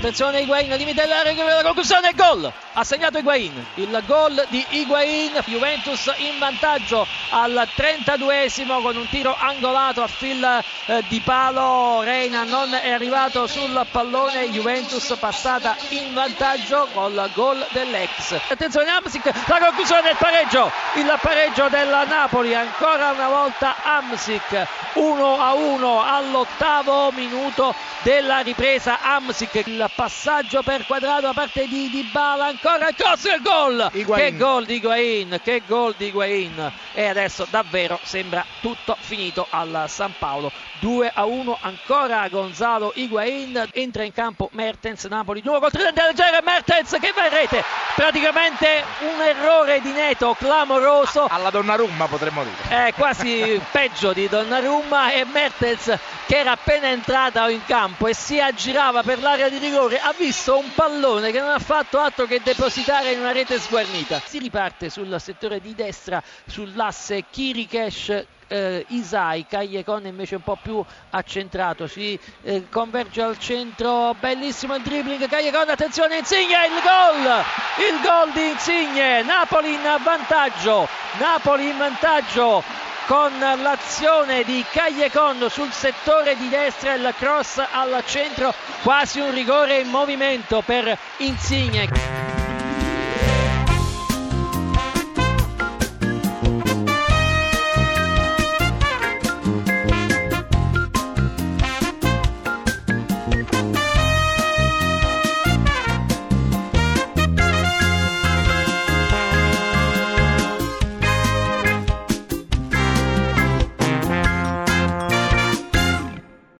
attenzione Higuain, limite dell'area, la conclusione, gol! Ha segnato Higuain, il gol di Higuain, Juventus in vantaggio al 32esimo con un tiro angolato a fil eh, di palo, Reina non è arrivato sul pallone, Juventus passata in vantaggio col gol dell'ex. Attenzione Amsic, la conclusione del pareggio, il pareggio della Napoli, ancora una volta Amsic, 1 a 1 all'ottavo minuto della ripresa Amsic, il passaggio per quadrato da parte di Dybala, ancora il cross e il gol! Higuain. Che gol di Higuain, che gol di Higuain! E adesso davvero sembra tutto finito al San Paolo. 2 a 1 ancora Gonzalo Higuain entra in campo Mertens Napoli nuovo col tridente leggero Mertens che va in rete praticamente un errore di Neto clamoroso Alla Donnarumma potremmo dire. è quasi peggio di Donnarumma e Mertens che era appena entrato in campo e si aggirava per l'area di rigore ha visto un pallone che non ha fatto altro che depositare in una rete sguarnita. Si riparte sul settore di destra sull'asse Kirikesh eh, Isai, Cagliecon invece un po' più accentrato, si eh, converge al centro, bellissimo il dribbling, Cagliecon, attenzione Insigne, il gol, il gol di Insigne, Napoli in vantaggio, Napoli in vantaggio con l'azione di Cagliecon sul settore di destra, il cross al centro, quasi un rigore in movimento per Insigne.